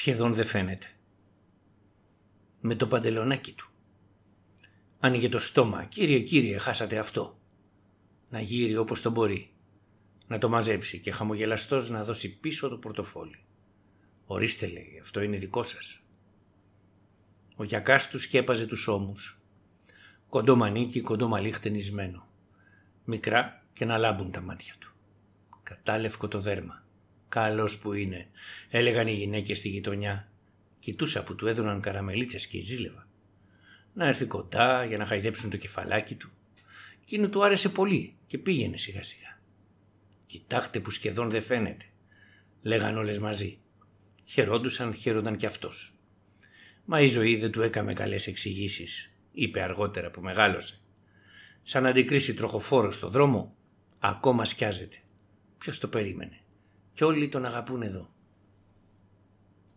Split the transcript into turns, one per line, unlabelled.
σχεδόν δεν φαίνεται. Με το παντελονάκι του. Άνοιγε το στόμα. Κύριε, κύριε, χάσατε αυτό. Να γύρει όπως το μπορεί. Να το μαζέψει και χαμογελαστός να δώσει πίσω το πορτοφόλι. Ορίστε λέει, αυτό είναι δικό σας. Ο γιακάς του σκέπαζε τους ώμους. Κοντό μανίκι, κοντό μαλλί χτενισμένο. Μικρά και να λάμπουν τα μάτια του. Κατάλευκο το δέρμα. Καλός που είναι, έλεγαν οι γυναίκες στη γειτονιά. Κοιτούσα που του έδωναν καραμελίτσες και ζήλευα. Να έρθει κοντά για να χαϊδέψουν το κεφαλάκι του. Εκείνο του άρεσε πολύ και πήγαινε σιγά σιγά. Κοιτάχτε που σχεδόν δεν φαίνεται. Λέγαν όλες μαζί. Χαιρόντουσαν, χαίρονταν κι αυτός. Μα η ζωή δεν του έκαμε καλές εξηγήσεις, είπε αργότερα που μεγάλωσε. Σαν να αντικρίσει τροχοφόρο στο δρόμο, ακόμα σκιάζεται. Ποιος το περίμενε. Κι όλοι τον αγαπούν εδώ.